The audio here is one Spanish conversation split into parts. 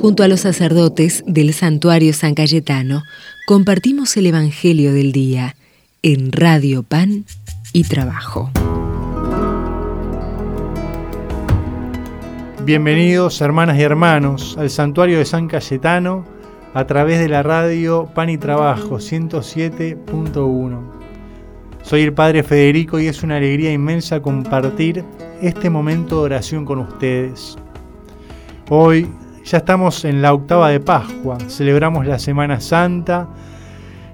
Junto a los sacerdotes del santuario San Cayetano, compartimos el Evangelio del Día en Radio Pan y Trabajo. Bienvenidos hermanas y hermanos al santuario de San Cayetano a través de la radio Pan y Trabajo 107.1. Soy el Padre Federico y es una alegría inmensa compartir este momento de oración con ustedes. Hoy ya estamos en la octava de Pascua, celebramos la Semana Santa,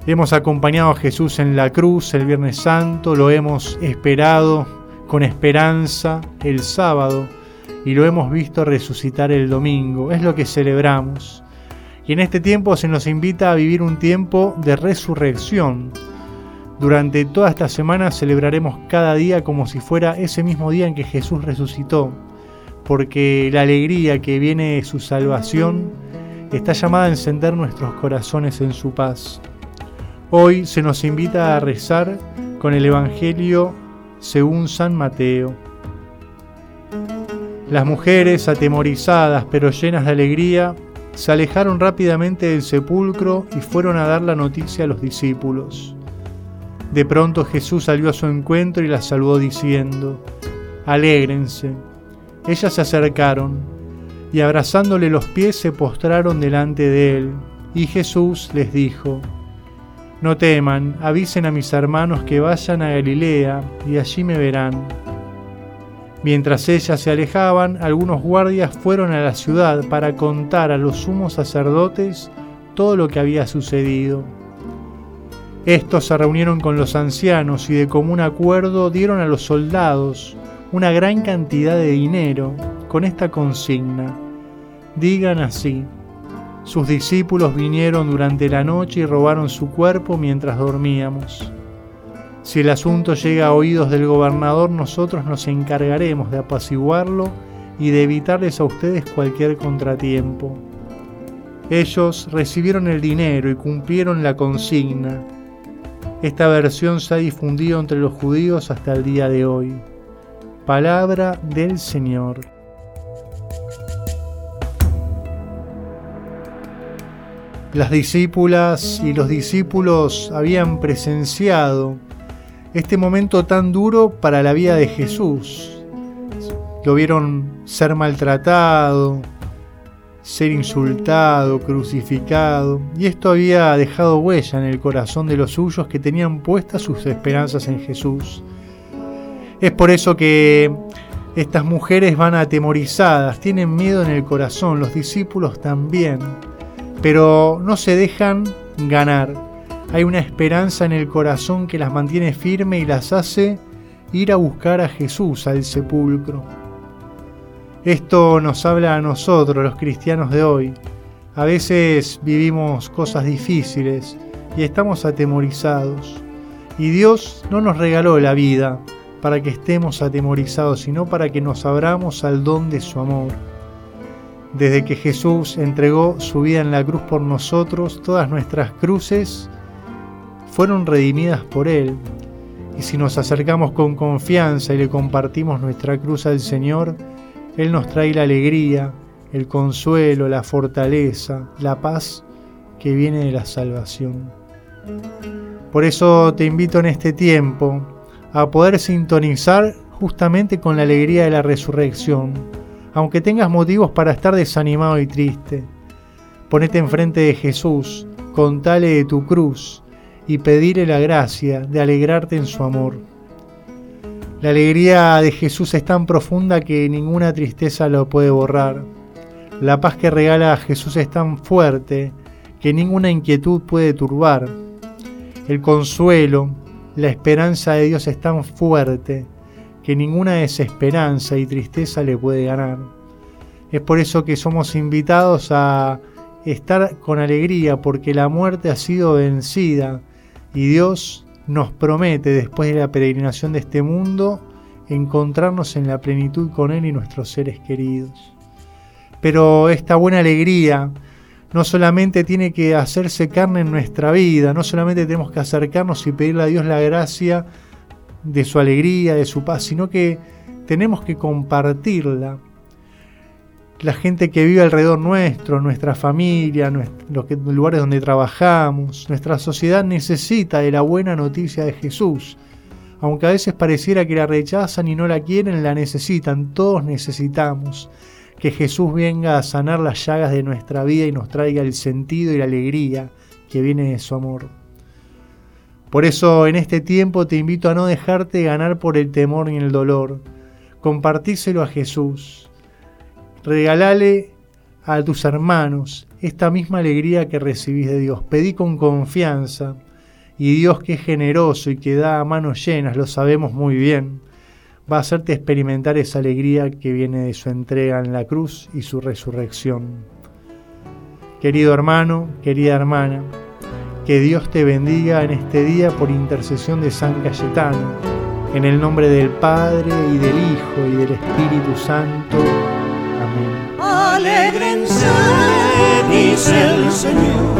hemos acompañado a Jesús en la cruz el Viernes Santo, lo hemos esperado con esperanza el sábado y lo hemos visto resucitar el domingo, es lo que celebramos. Y en este tiempo se nos invita a vivir un tiempo de resurrección. Durante toda esta semana celebraremos cada día como si fuera ese mismo día en que Jesús resucitó porque la alegría que viene de su salvación está llamada a encender nuestros corazones en su paz. Hoy se nos invita a rezar con el Evangelio según San Mateo. Las mujeres, atemorizadas pero llenas de alegría, se alejaron rápidamente del sepulcro y fueron a dar la noticia a los discípulos. De pronto Jesús salió a su encuentro y las saludó diciendo, Alégrense. Ellas se acercaron y abrazándole los pies se postraron delante de él. Y Jesús les dijo, No teman, avisen a mis hermanos que vayan a Galilea y allí me verán. Mientras ellas se alejaban, algunos guardias fueron a la ciudad para contar a los sumos sacerdotes todo lo que había sucedido. Estos se reunieron con los ancianos y de común acuerdo dieron a los soldados una gran cantidad de dinero con esta consigna. Digan así, sus discípulos vinieron durante la noche y robaron su cuerpo mientras dormíamos. Si el asunto llega a oídos del gobernador, nosotros nos encargaremos de apaciguarlo y de evitarles a ustedes cualquier contratiempo. Ellos recibieron el dinero y cumplieron la consigna. Esta versión se ha difundido entre los judíos hasta el día de hoy. Palabra del Señor. Las discípulas y los discípulos habían presenciado este momento tan duro para la vida de Jesús. Lo vieron ser maltratado, ser insultado, crucificado, y esto había dejado huella en el corazón de los suyos que tenían puestas sus esperanzas en Jesús. Es por eso que estas mujeres van atemorizadas, tienen miedo en el corazón, los discípulos también, pero no se dejan ganar. Hay una esperanza en el corazón que las mantiene firme y las hace ir a buscar a Jesús al sepulcro. Esto nos habla a nosotros, los cristianos de hoy. A veces vivimos cosas difíciles y estamos atemorizados. Y Dios no nos regaló la vida, para que estemos atemorizados, sino para que nos abramos al don de su amor. Desde que Jesús entregó su vida en la cruz por nosotros, todas nuestras cruces fueron redimidas por Él. Y si nos acercamos con confianza y le compartimos nuestra cruz al Señor, Él nos trae la alegría, el consuelo, la fortaleza, la paz que viene de la salvación. Por eso te invito en este tiempo a poder sintonizar justamente con la alegría de la resurrección, aunque tengas motivos para estar desanimado y triste. Ponete enfrente de Jesús, contale de tu cruz y pedirle la gracia de alegrarte en su amor. La alegría de Jesús es tan profunda que ninguna tristeza lo puede borrar. La paz que regala a Jesús es tan fuerte que ninguna inquietud puede turbar. El consuelo, la esperanza de Dios es tan fuerte que ninguna desesperanza y tristeza le puede ganar. Es por eso que somos invitados a estar con alegría porque la muerte ha sido vencida y Dios nos promete después de la peregrinación de este mundo encontrarnos en la plenitud con Él y nuestros seres queridos. Pero esta buena alegría no solamente tiene que hacerse carne en nuestra vida, no solamente tenemos que acercarnos y pedirle a Dios la gracia de su alegría, de su paz, sino que tenemos que compartirla. la gente que vive alrededor nuestro, nuestra familia, los lugares donde trabajamos, nuestra sociedad necesita de la buena noticia de Jesús. Aunque a veces pareciera que la rechazan y no la quieren, la necesitan, todos necesitamos que Jesús venga a sanar las llagas de nuestra vida y nos traiga el sentido y la alegría que viene de su amor. Por eso en este tiempo te invito a no dejarte ganar por el temor ni el dolor. Compartíselo a Jesús. Regalale a tus hermanos esta misma alegría que recibís de Dios. Pedí con confianza y Dios que es generoso y que da a manos llenas, lo sabemos muy bien va a hacerte experimentar esa alegría que viene de su entrega en la cruz y su resurrección. Querido hermano, querida hermana, que Dios te bendiga en este día por intercesión de San Cayetano, en el nombre del Padre y del Hijo y del Espíritu Santo. Amén. Alegrense, dice el Señor,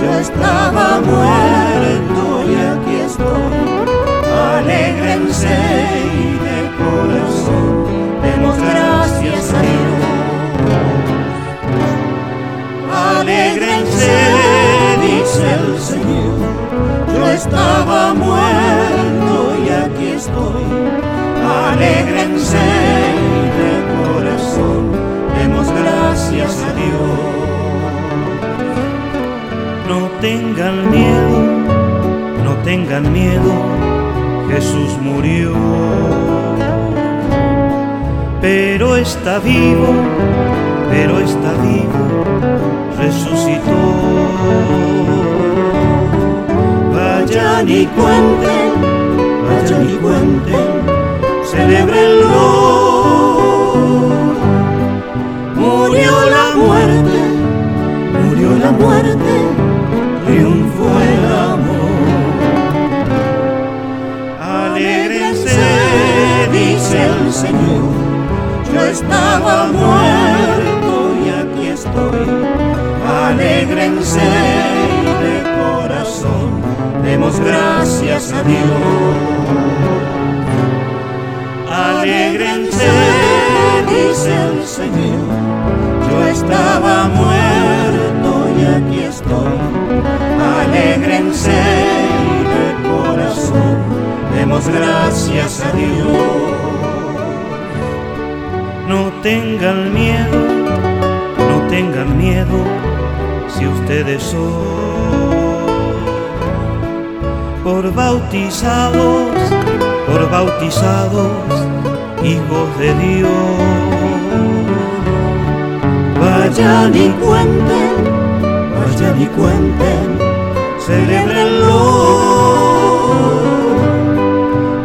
yo estaba muerto y aquí estoy. Alegrense demos gracias a Dios. Alégrense, dice el Señor, yo estaba muerto y aquí estoy. Alégrense de corazón, demos gracias a Dios. No tengan miedo, no tengan miedo, Jesús murió pero está vivo, pero está vivo, resucitó. Vayan y cuenten, vayan y cuenten, celebrenlo. Murió la muerte, murió la muerte, triunfó el amor. Alégrense, dice el Señor yo estaba muerto y aquí estoy. Alegrense de corazón, demos gracias a Dios. Alegrense, dice el Señor, yo estaba muerto y aquí estoy. Alegrense de corazón, demos gracias a Dios tengan miedo, no tengan miedo si ustedes son por bautizados, por bautizados, hijos de Dios. Vayan y cuenten, vayan y cuenten, celebrenlo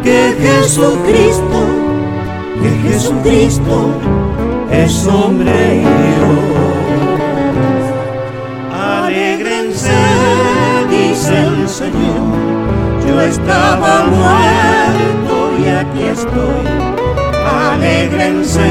que Jesucristo que Jesucristo es hombre y Dios. Alégrense, dice el Señor, yo estaba muerto y aquí estoy. Alégrense